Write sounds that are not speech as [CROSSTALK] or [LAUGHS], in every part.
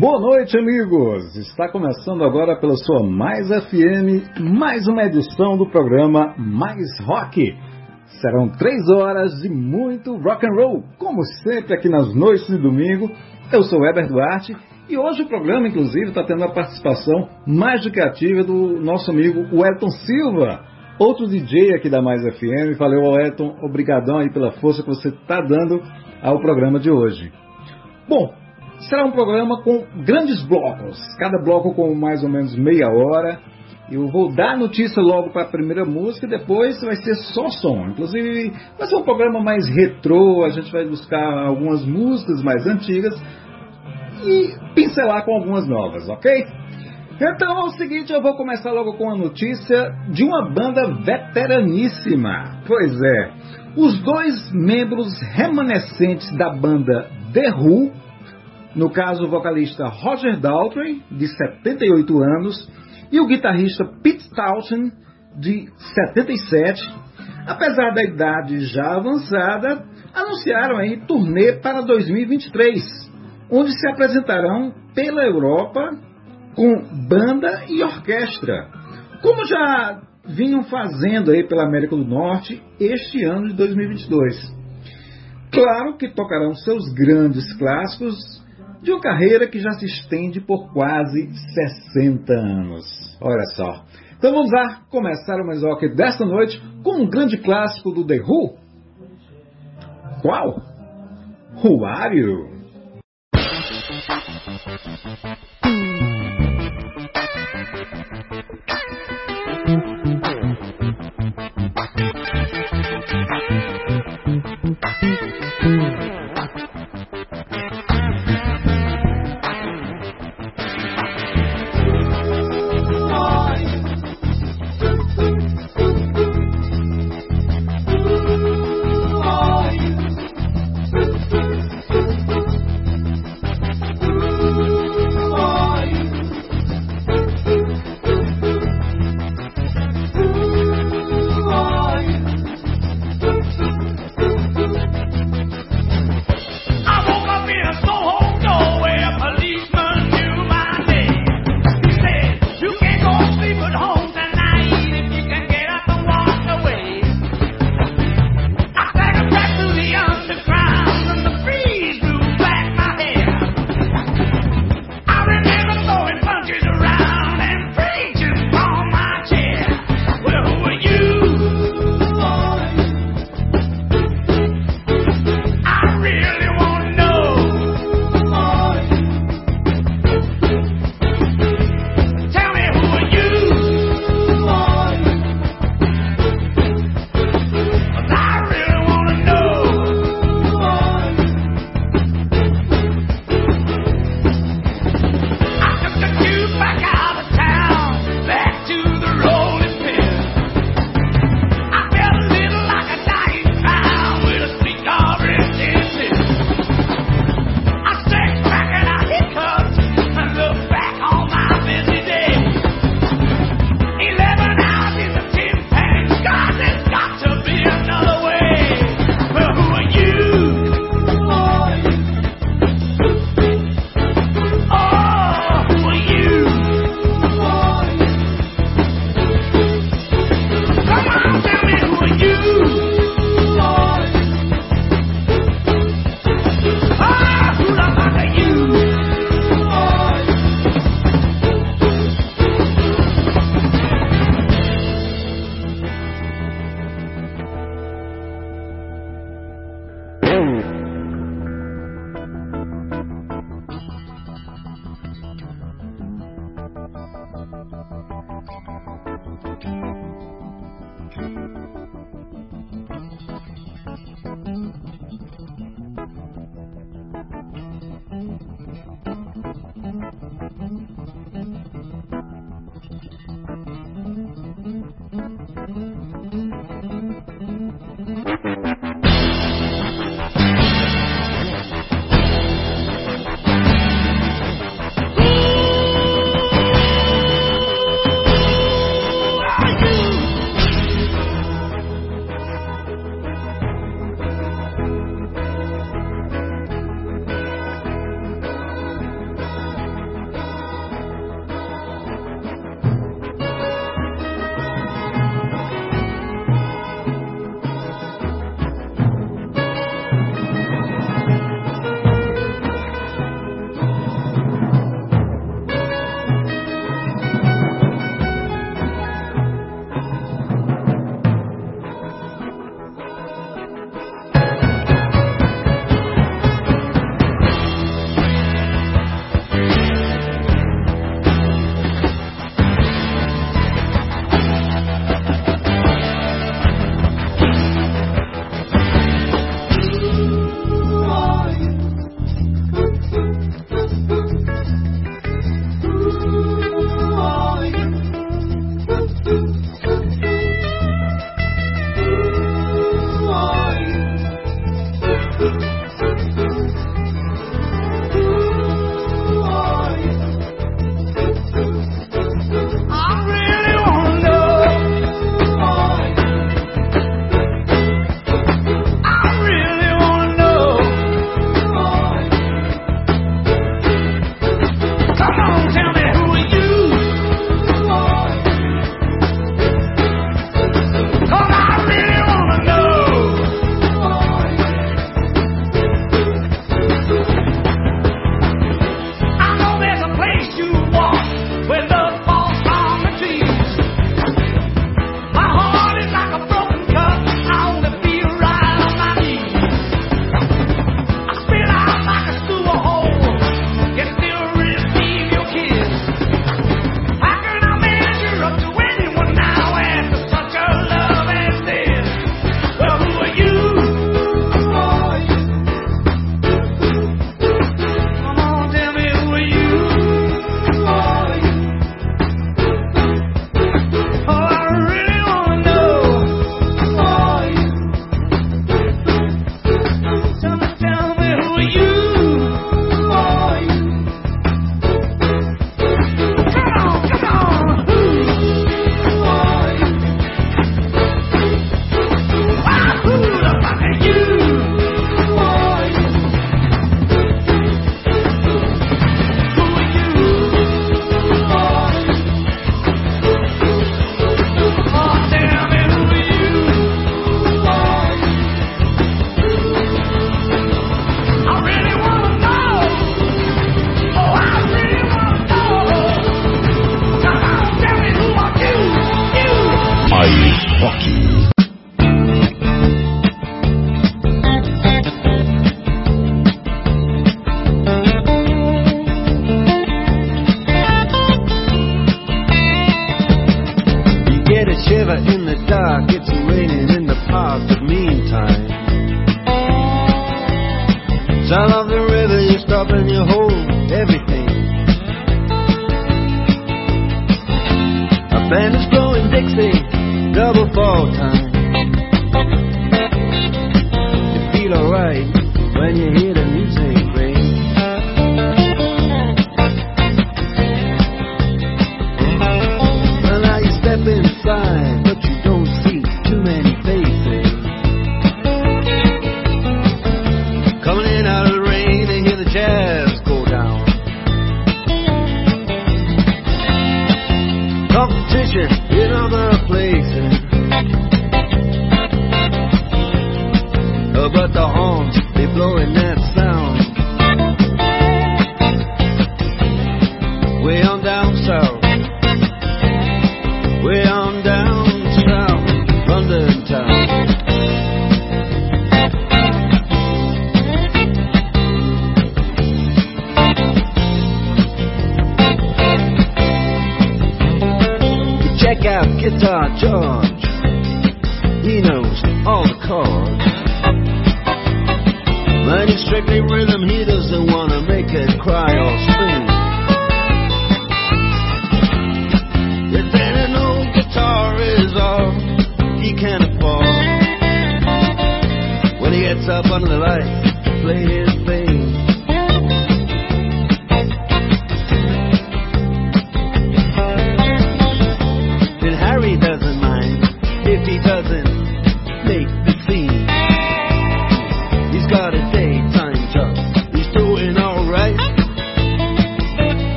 Boa noite, amigos! Está começando agora pela sua Mais FM, mais uma edição do programa Mais Rock. Serão três horas de muito rock and roll, como sempre aqui nas noites de domingo. Eu sou Weber Duarte e hoje o programa, inclusive, está tendo a participação mais do que ativa do nosso amigo Elton Silva, outro DJ aqui da Mais FM. Valeu, Elton, obrigadão aí pela força que você está dando ao programa de hoje. Bom, será um programa com grandes blocos, cada bloco com mais ou menos meia hora. Eu vou dar notícia logo para a primeira música depois vai ser só som. Inclusive, vai ser um programa mais retrô, a gente vai buscar algumas músicas mais antigas e pincelar com algumas novas, ok? Então é o seguinte, eu vou começar logo com a notícia de uma banda veteraníssima. Pois é, os dois membros remanescentes da banda The Who, no caso o vocalista Roger Daltrey, de 78 anos, e o guitarrista Pete Townshend, de 77, apesar da idade já avançada, anunciaram aí turnê para 2023, onde se apresentarão pela Europa com banda e orquestra, como já vinham fazendo aí pela América do Norte este ano de 2022. Claro que tocarão seus grandes clássicos de uma carreira que já se estende por quase 60 anos. Olha só. Então vamos lá começar o rock desta noite com um grande clássico do The Who. Qual? Who are you?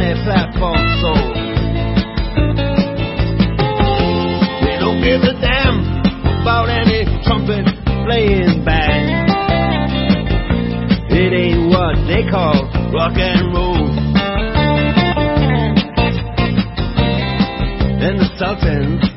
internet platform sold. We don't give a damn about any trumpet playing band. It ain't what they call rock and roll. And the Sultan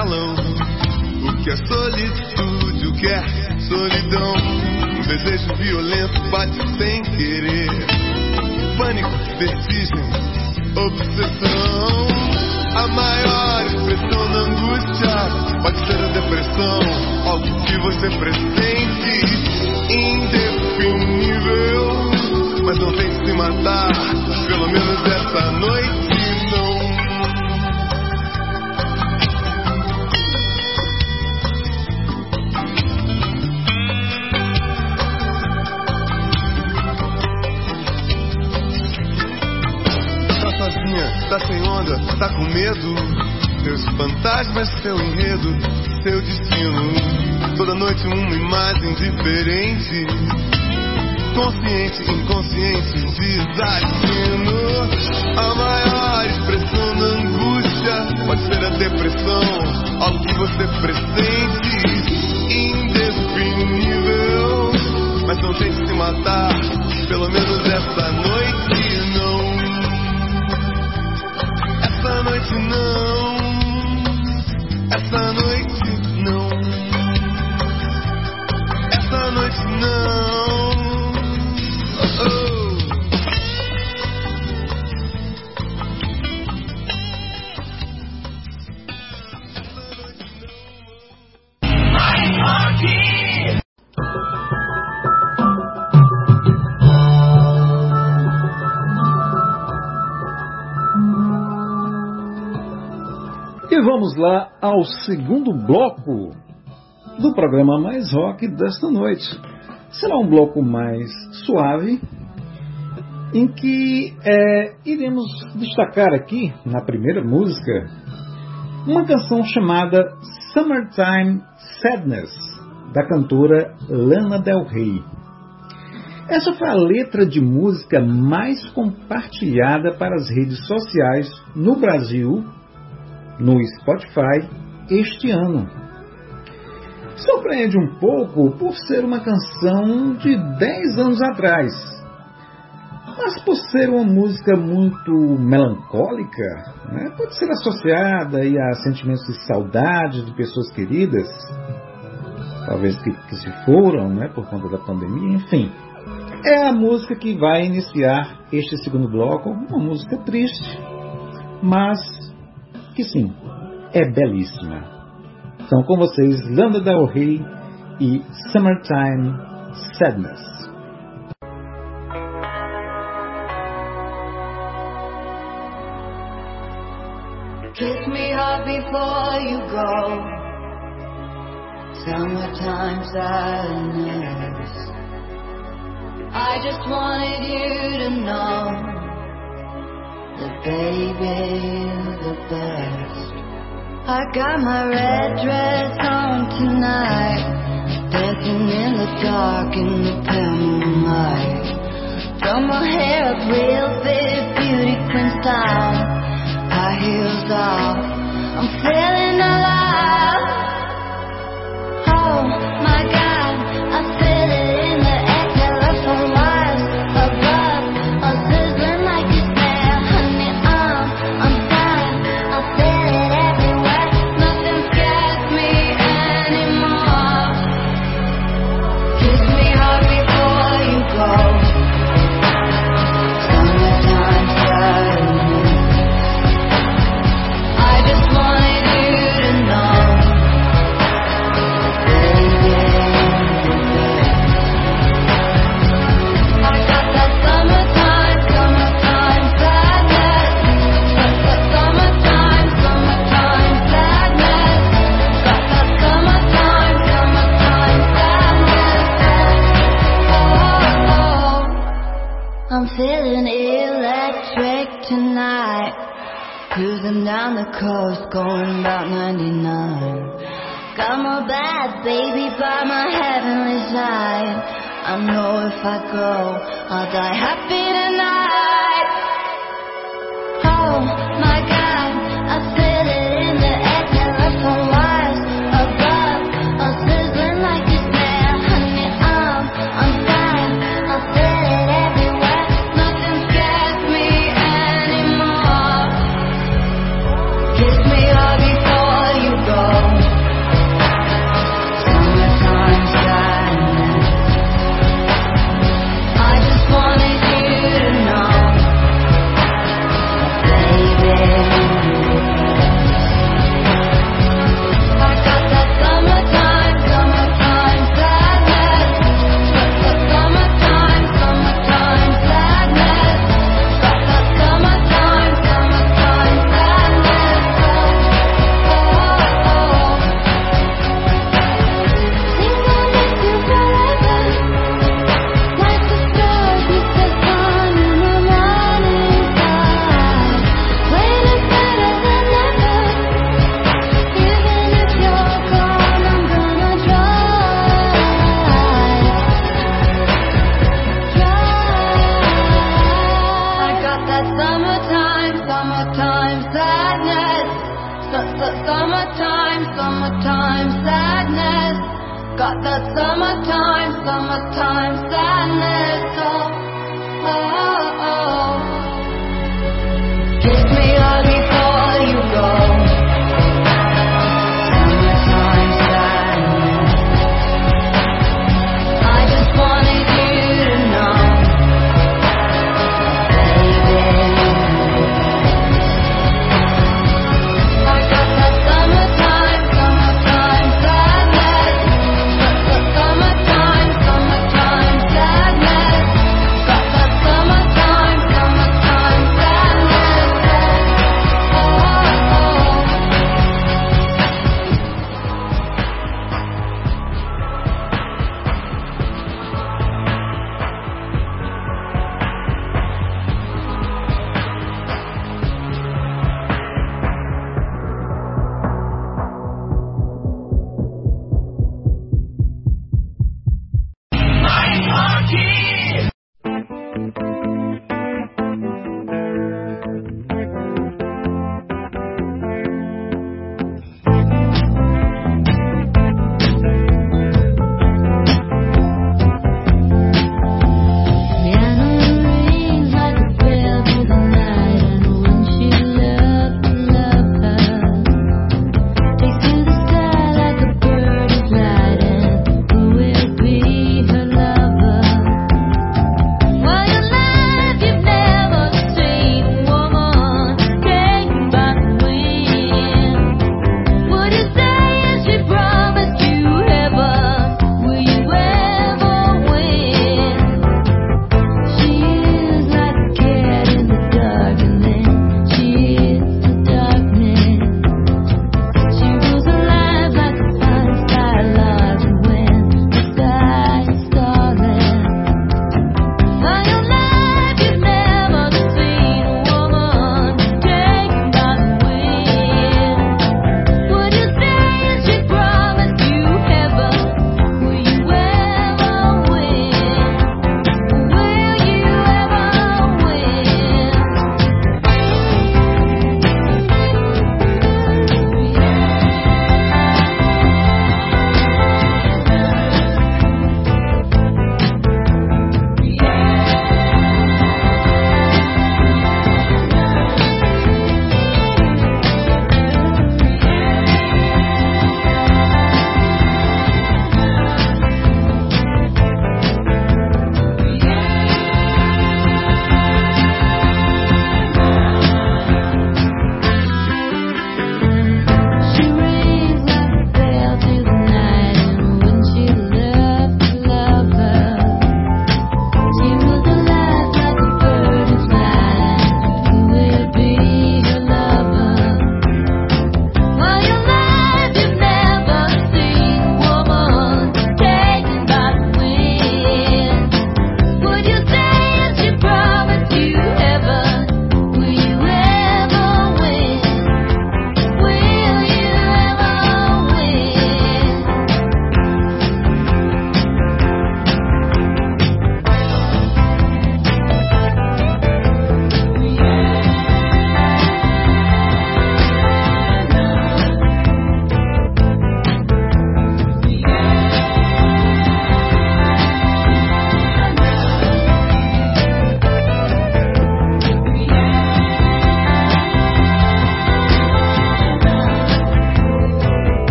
o que é solitude é Solidão, um desejo violento bate sem querer. Pânico, vertigem, obsessão. A maior expressão da angústia pode ser a depressão. Algo que você pressente, indefinível. Mas não tem que se matar, pelo menos essa noite. Onda, tá com medo. Seus fantasmas, seu enredo, seu destino. Toda noite uma imagem diferente. Consciente, inconsciente, desatino. A maior expressão da angústia pode ser a depressão. Algo que você pressente, indefinível. Mas não tente se matar, pelo menos essa noite Essa noite ao segundo bloco do programa Mais Rock desta noite. Será um bloco mais suave, em que é, iremos destacar aqui, na primeira música, uma canção chamada Summertime Sadness, da cantora Lana Del Rey. Essa foi a letra de música mais compartilhada para as redes sociais no Brasil no Spotify este ano. Surpreende um pouco por ser uma canção de 10 anos atrás, mas por ser uma música muito melancólica, né, pode ser associada a sentimentos de saudade de pessoas queridas, talvez que, que se foram né, por conta da pandemia, enfim. É a música que vai iniciar este segundo bloco, uma música triste, mas que sim, é belíssima. São com vocês Lana Del Rey e Summertime Sadness. Kiss me hard before you go. Summertime sadness. I just wanted you to know that baby the best. I got my red dress on tonight, dancing in the dark in the pale moonlight. Throw my hair up real big, beauty queen style. High heels off, I'm feeling alive.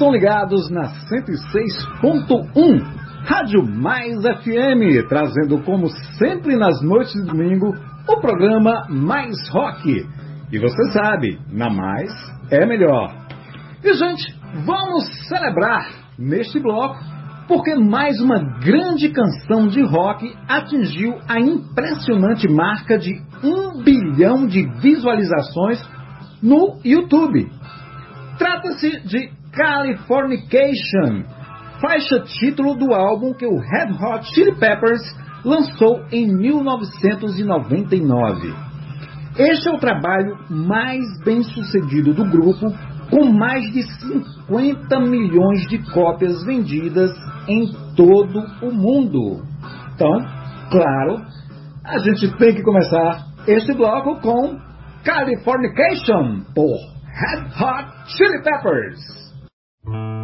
Estão ligados na 106.1 Rádio Mais FM, trazendo como sempre nas noites de domingo o programa Mais Rock. E você sabe, na Mais é melhor. E gente, vamos celebrar neste bloco porque mais uma grande canção de rock atingiu a impressionante marca de um bilhão de visualizações no YouTube. Trata-se de Californication, faixa título do álbum que o Red Hot Chili Peppers lançou em 1999. Este é o trabalho mais bem sucedido do grupo, com mais de 50 milhões de cópias vendidas em todo o mundo. Então, claro, a gente tem que começar este bloco com Californication por Red Hot Chili Peppers. Mm-hmm.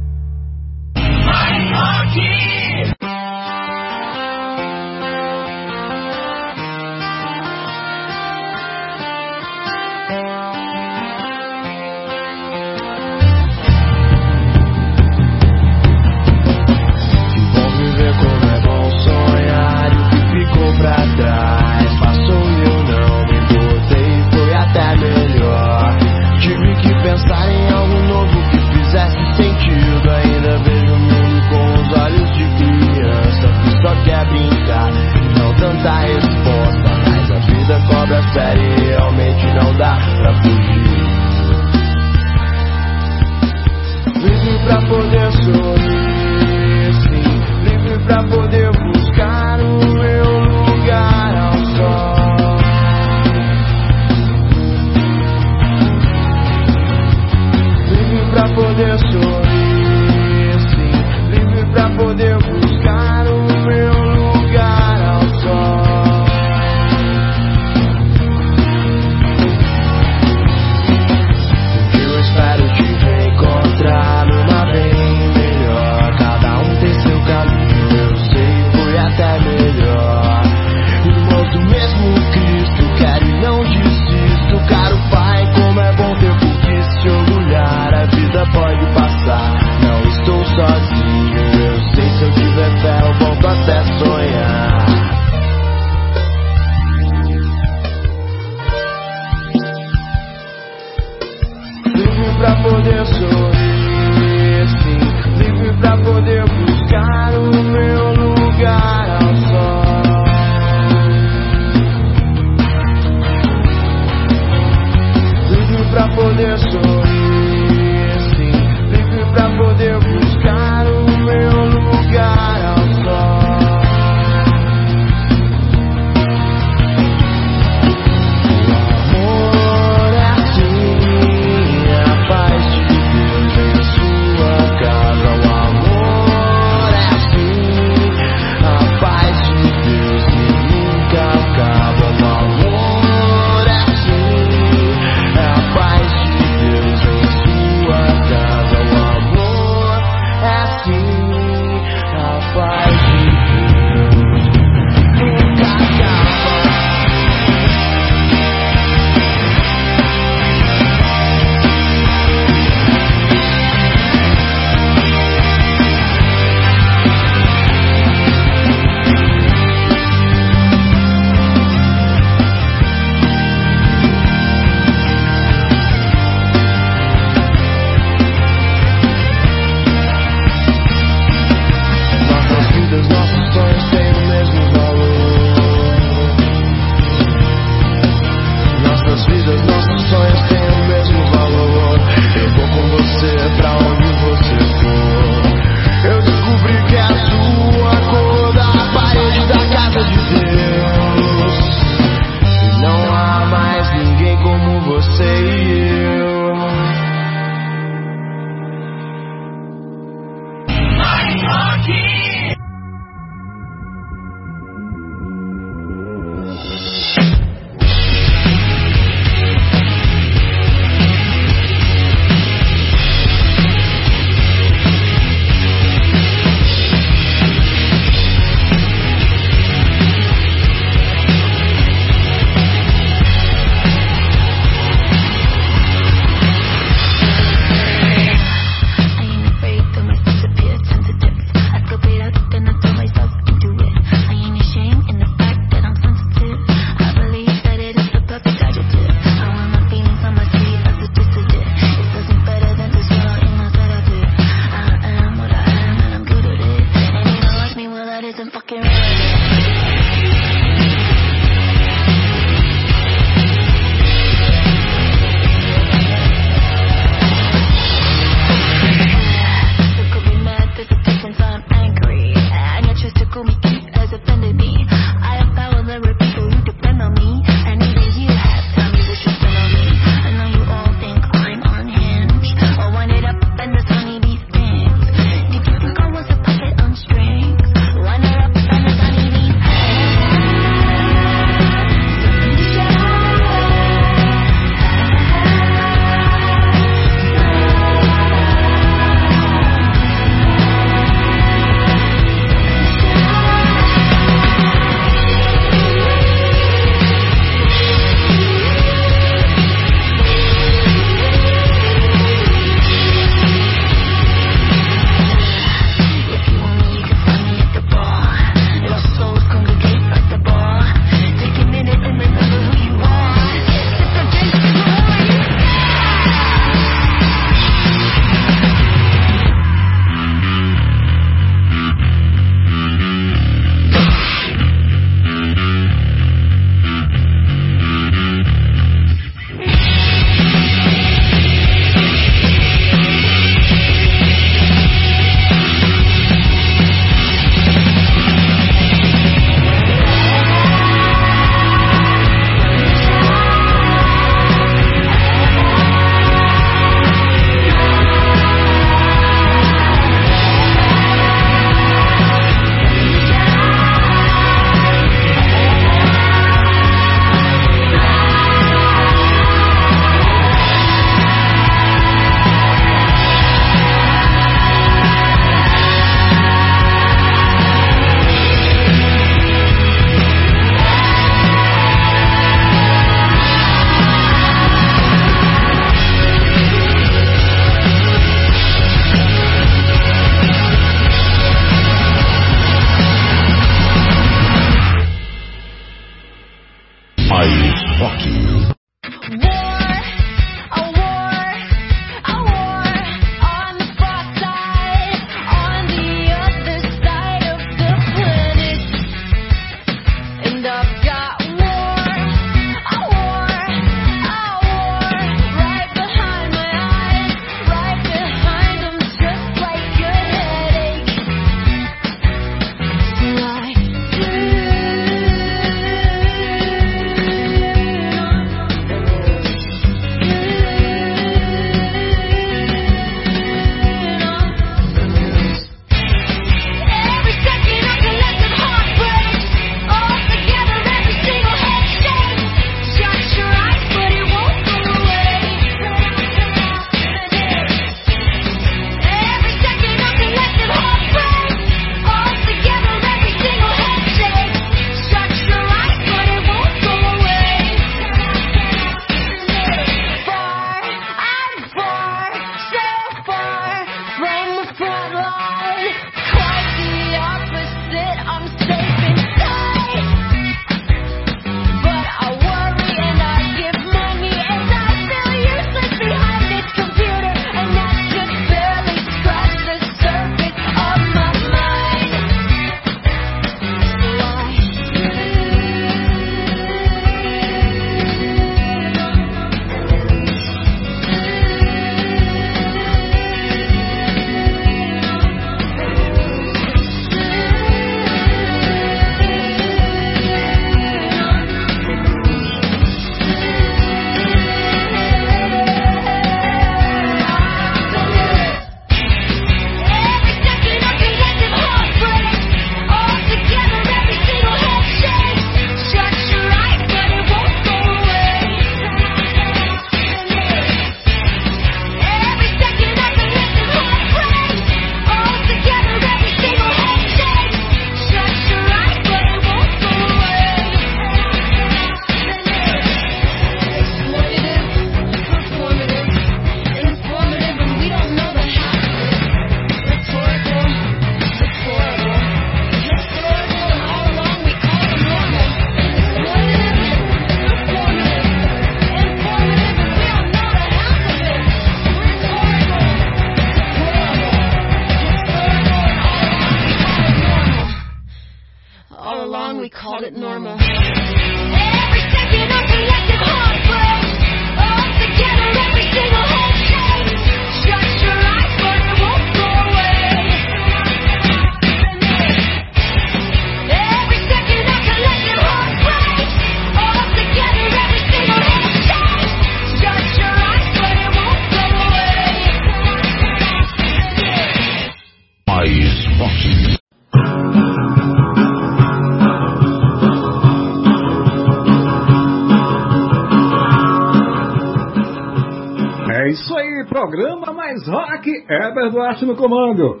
Duarte no comando.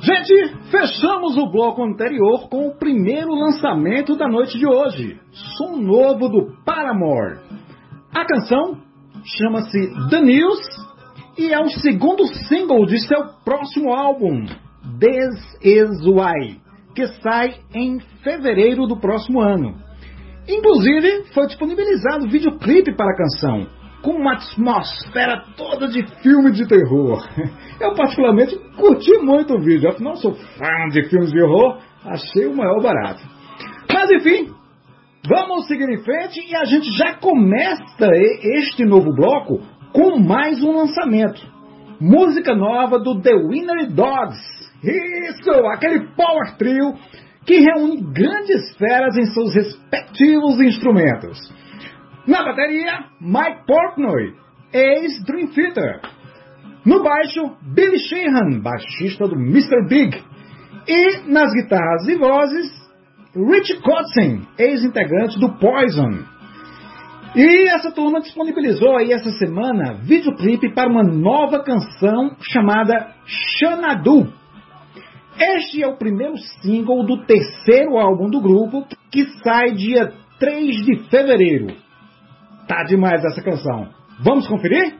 Gente, fechamos o bloco anterior com o primeiro lançamento da noite de hoje, som novo do Paramore. A canção chama-se The News e é o segundo single de seu próximo álbum, This Is Why, que sai em fevereiro do próximo ano. Inclusive, foi disponibilizado videoclipe para a canção, com uma atmosfera toda de filme de terror. [LAUGHS] Eu particularmente curti muito o vídeo, afinal sou fã de filmes de horror, achei o maior barato. Mas enfim, vamos seguir em frente e a gente já começa este novo bloco com mais um lançamento. Música nova do The Winner Dogs. Isso, aquele power trio que reúne grandes feras em seus respectivos instrumentos. Na bateria, Mike Portnoy, ex-Dream Theater. No baixo, Billy Sheehan, baixista do Mr. Big. E nas guitarras e vozes, Rich Kotzen, ex-integrante do Poison. E essa turma disponibilizou aí essa semana videoclipe para uma nova canção chamada Xanadu. Este é o primeiro single do terceiro álbum do grupo, que sai dia 3 de fevereiro. Tá demais essa canção. Vamos conferir?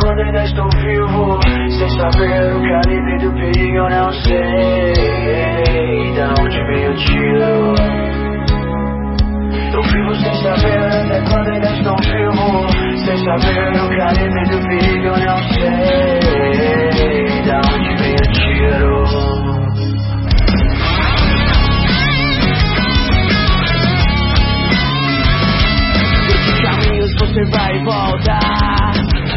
Quando ainda estou vivo. Sem saber o calibre do perigo, eu não sei de onde veio o tiro. Eu vivo sem saber até quando ainda estou vivo. Sem saber o calibre do perigo, eu não sei de onde veio o tiro. Caminhos você vai voltar?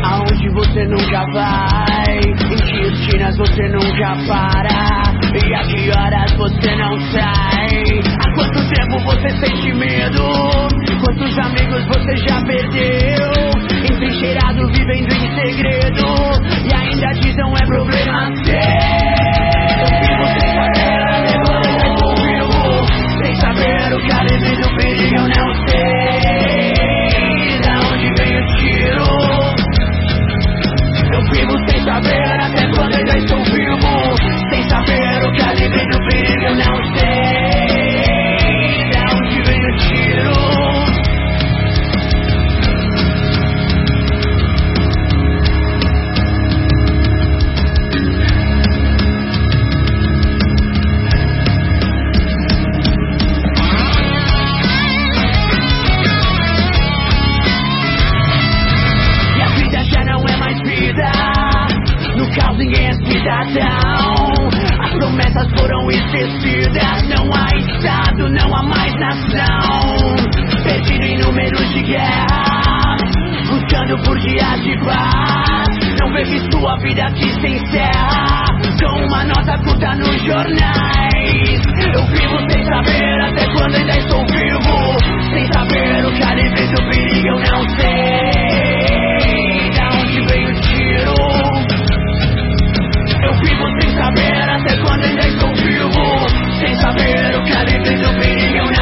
Aonde você nunca vai? Em que esquinas você nunca para? E a que horas você não sai? Há quanto tempo você sente medo? Quantos amigos você já perdeu? Entrincheirado vivendo em segredo E ainda dizem é problema seu sem saber o calibre do perigo não sei Eu vivo sem saber até quando ainda estou vivo Sem saber o calibre do perigo não sei Não há Estado, não há mais nação. Perdido em números de guerra. Buscando por dias de paz. Não que sua vida aqui se encerra. Com uma nota curta nos jornais. Eu vivo sem saber até quando ainda estou vivo. Sem saber o calibre do perigo, eu não sei. Da onde veio o tiro? Eu vivo sem saber até quando ainda estou vivo. Sem saber o calibre do perigo, eu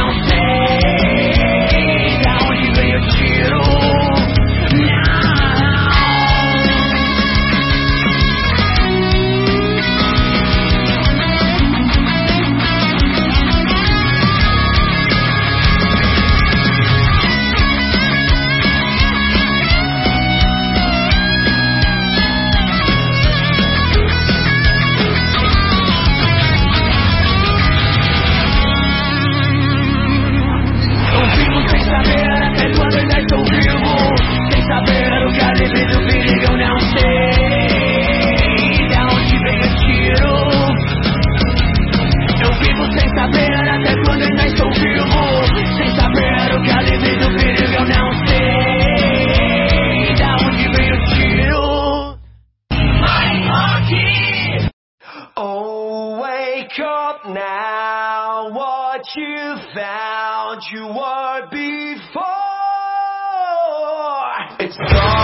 It's gone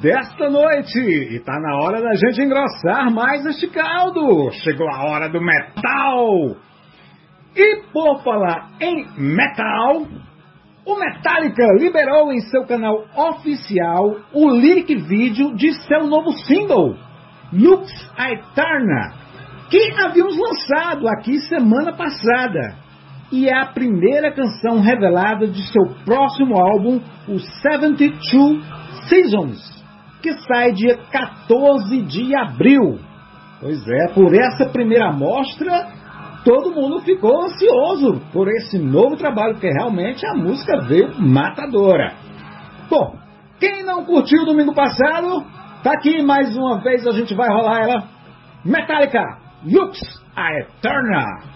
desta noite. E tá na hora da gente engrossar mais este caldo. Chegou a hora do metal. E por falar em metal, o Metallica liberou em seu canal oficial o lyric vídeo de seu novo single, Lux Aeterna, que havíamos lançado aqui semana passada e é a primeira canção revelada de seu próximo álbum, o 72 Seasons, que sai dia 14 de abril. Pois é, por essa primeira amostra, todo mundo ficou ansioso por esse novo trabalho, porque realmente a música veio matadora. Bom, quem não curtiu domingo passado, tá aqui mais uma vez, a gente vai rolar ela. Metallica, Lux a Eterna.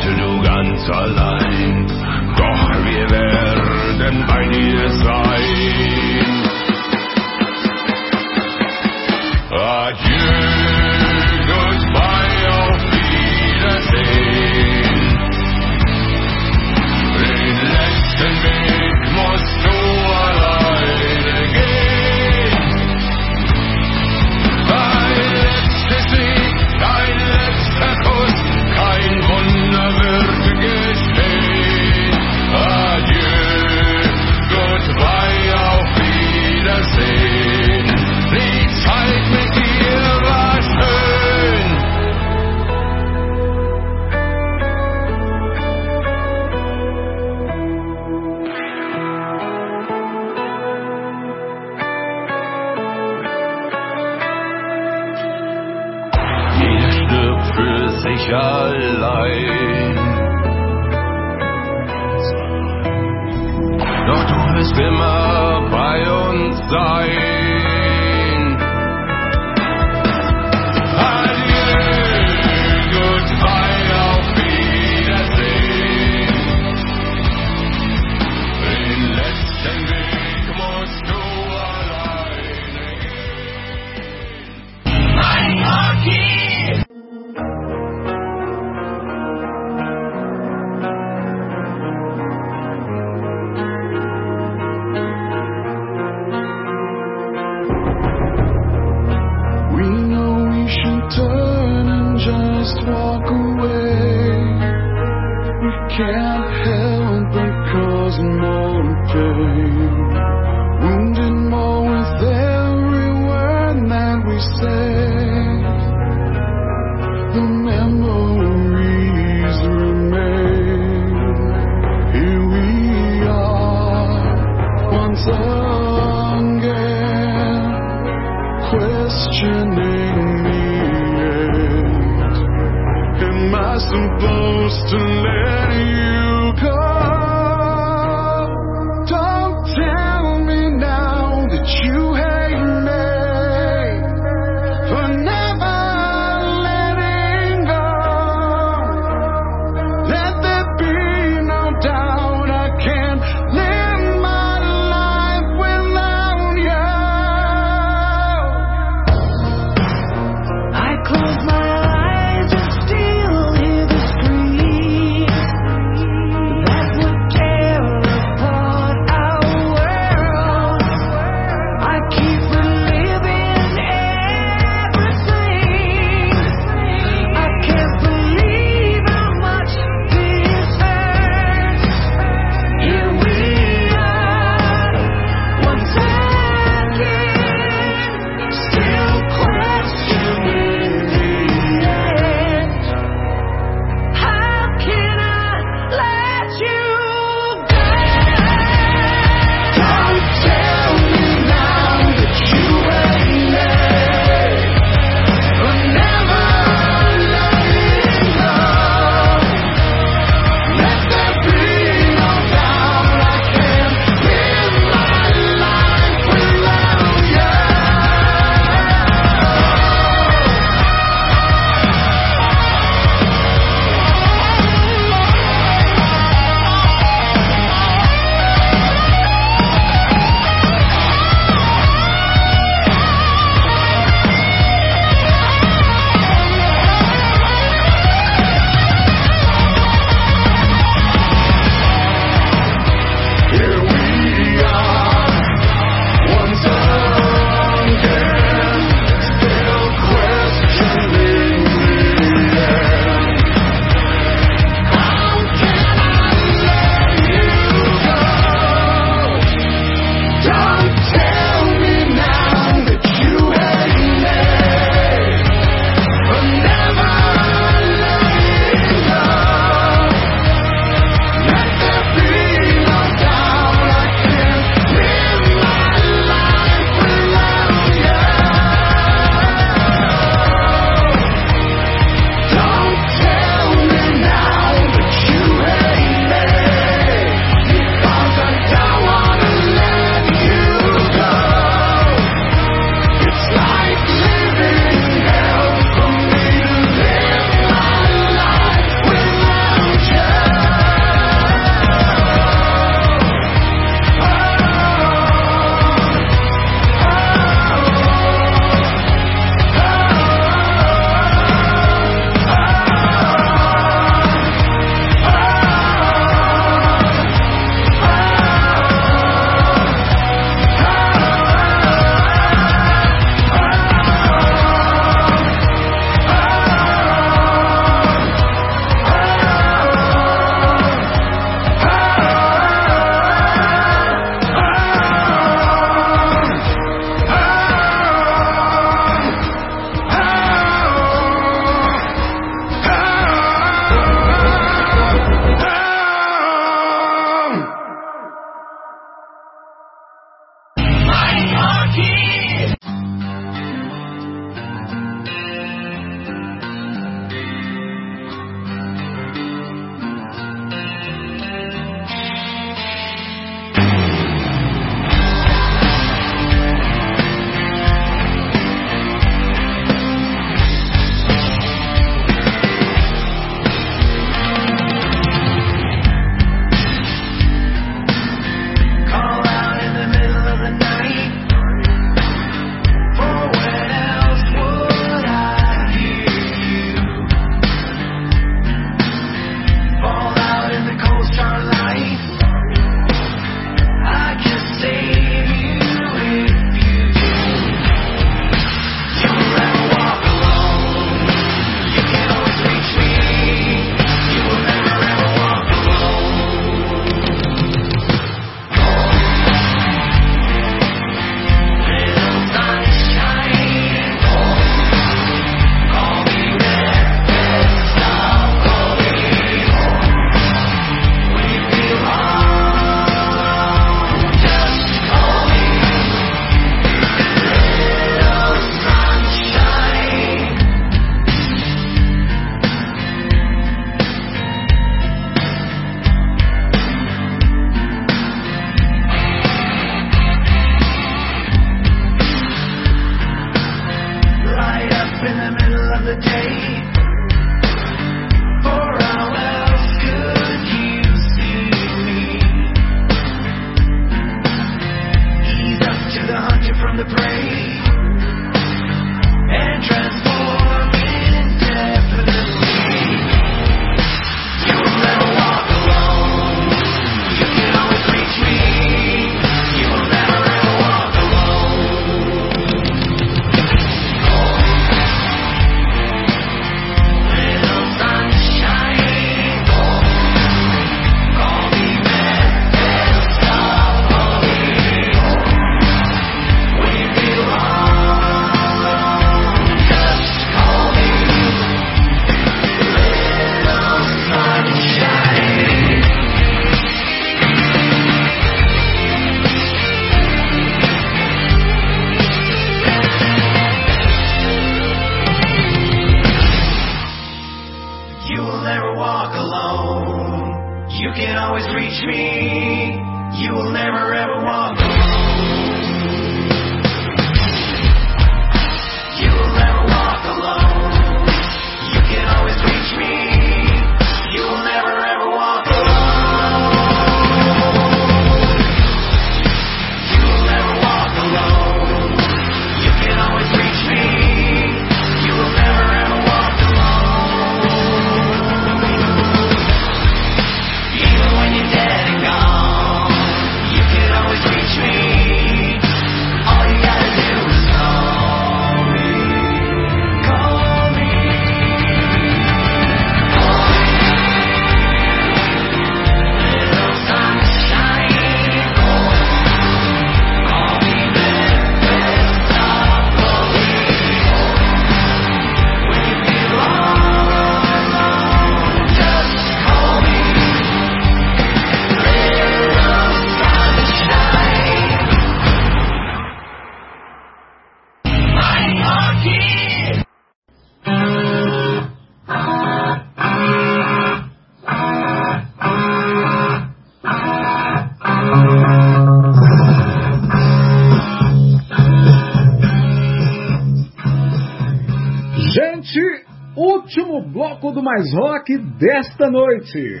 Do Mais Rock desta noite.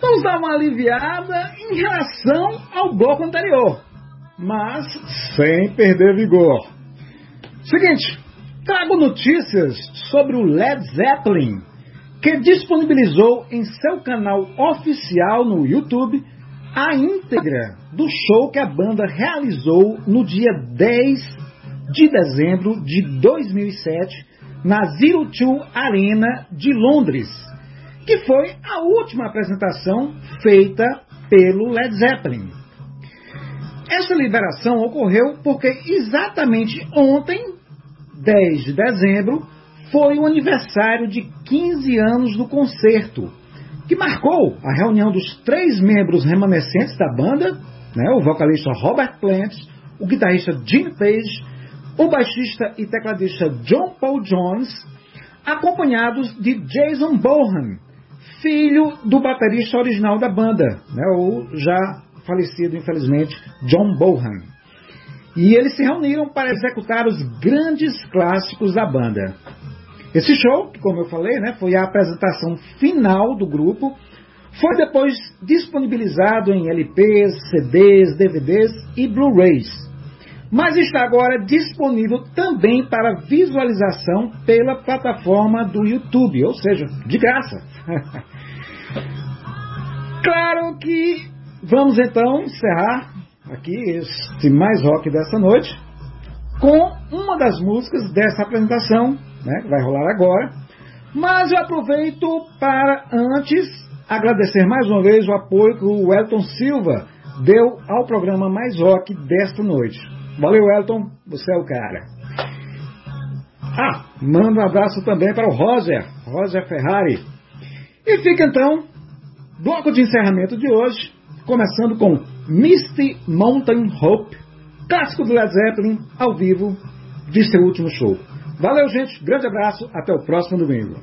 Vamos dar uma aliviada em relação ao bloco anterior, mas sem perder vigor. Seguinte, trago notícias sobre o Led Zeppelin, que disponibilizou em seu canal oficial no YouTube a íntegra do show que a banda realizou no dia 10 de dezembro de 2007 na Zero Two Arena de Londres, que foi a última apresentação feita pelo Led Zeppelin. Essa liberação ocorreu porque exatamente ontem, 10 de dezembro, foi o aniversário de 15 anos do concerto, que marcou a reunião dos três membros remanescentes da banda, né, o vocalista Robert Plant, o guitarrista Jim Page, o baixista e tecladista John Paul Jones, acompanhados de Jason Bohan, filho do baterista original da banda, né, o já falecido, infelizmente, John Bohan. E eles se reuniram para executar os grandes clássicos da banda. Esse show, como eu falei, né, foi a apresentação final do grupo, foi depois disponibilizado em LPs, CDs, DVDs e Blu-rays. Mas está agora disponível também para visualização pela plataforma do YouTube, ou seja, de graça. [LAUGHS] claro que vamos então encerrar aqui este mais rock dessa noite com uma das músicas dessa apresentação, né, que vai rolar agora. Mas eu aproveito para antes agradecer mais uma vez o apoio que o Elton Silva deu ao programa Mais Rock desta noite. Valeu, Elton, você é o cara. Ah, manda um abraço também para o Roger, Roger Ferrari. E fica então, bloco de encerramento de hoje, começando com Misty Mountain Hope, clássico do Led Zeppelin, ao vivo, de seu último show. Valeu, gente, grande abraço, até o próximo domingo.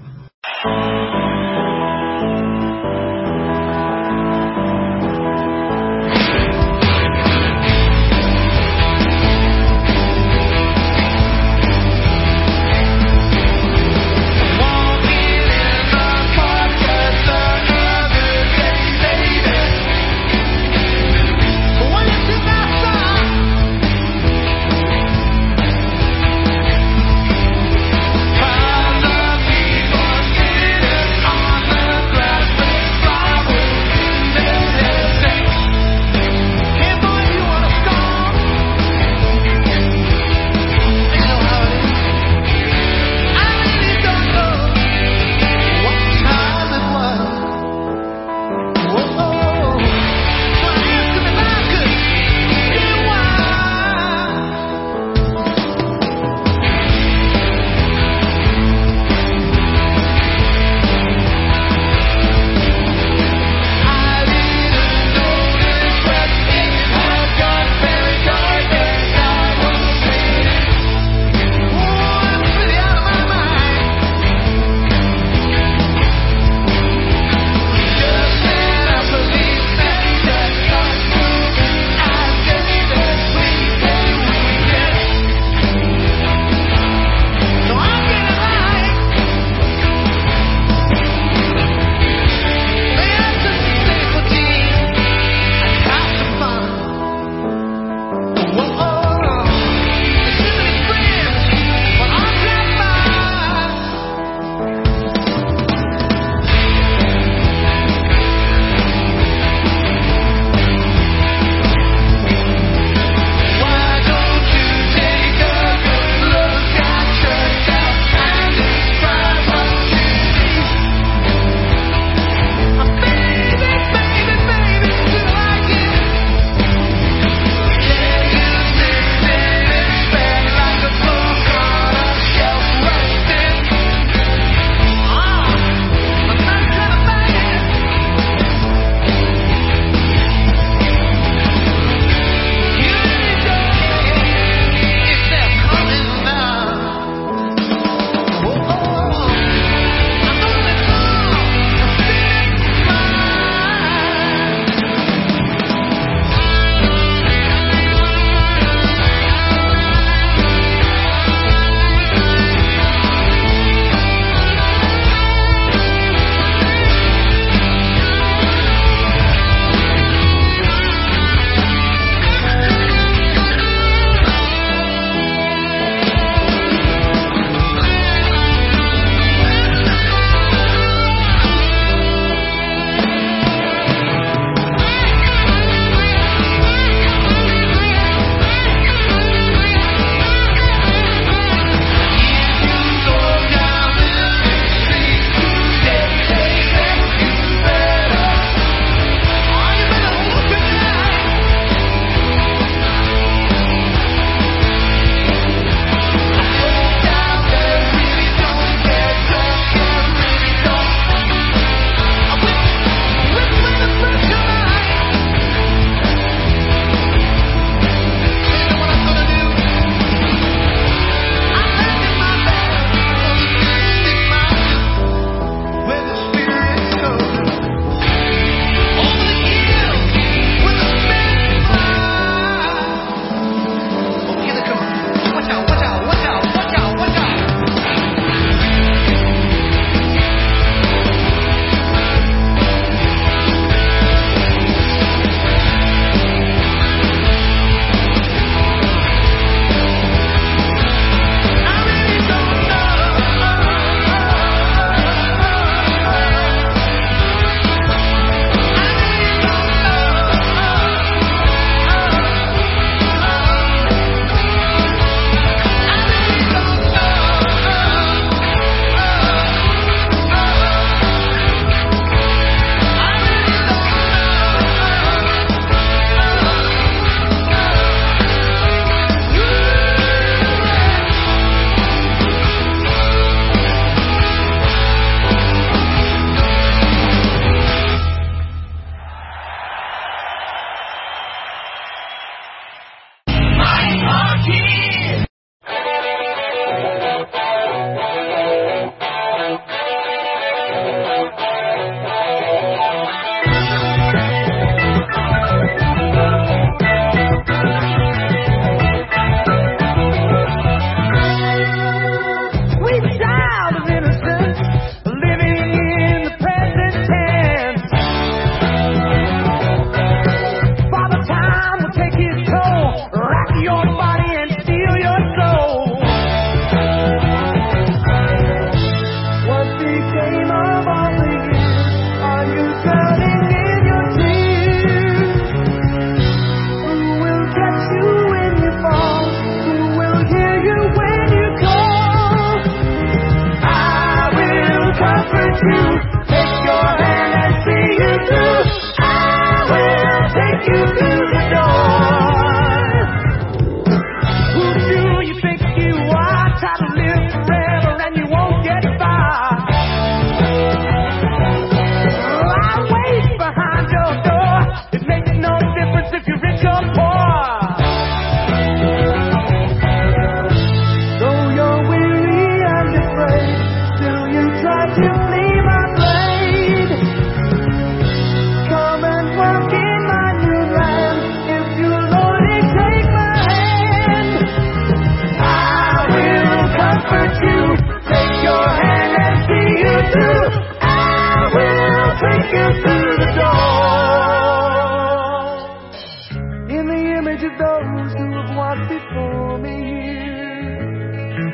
those who have walked before me. here,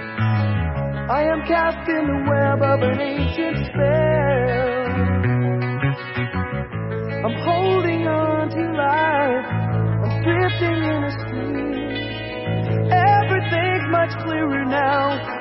I am cast in the web of an ancient spell. I'm holding on to life. I'm drifting in a sea. Everything's much clearer now.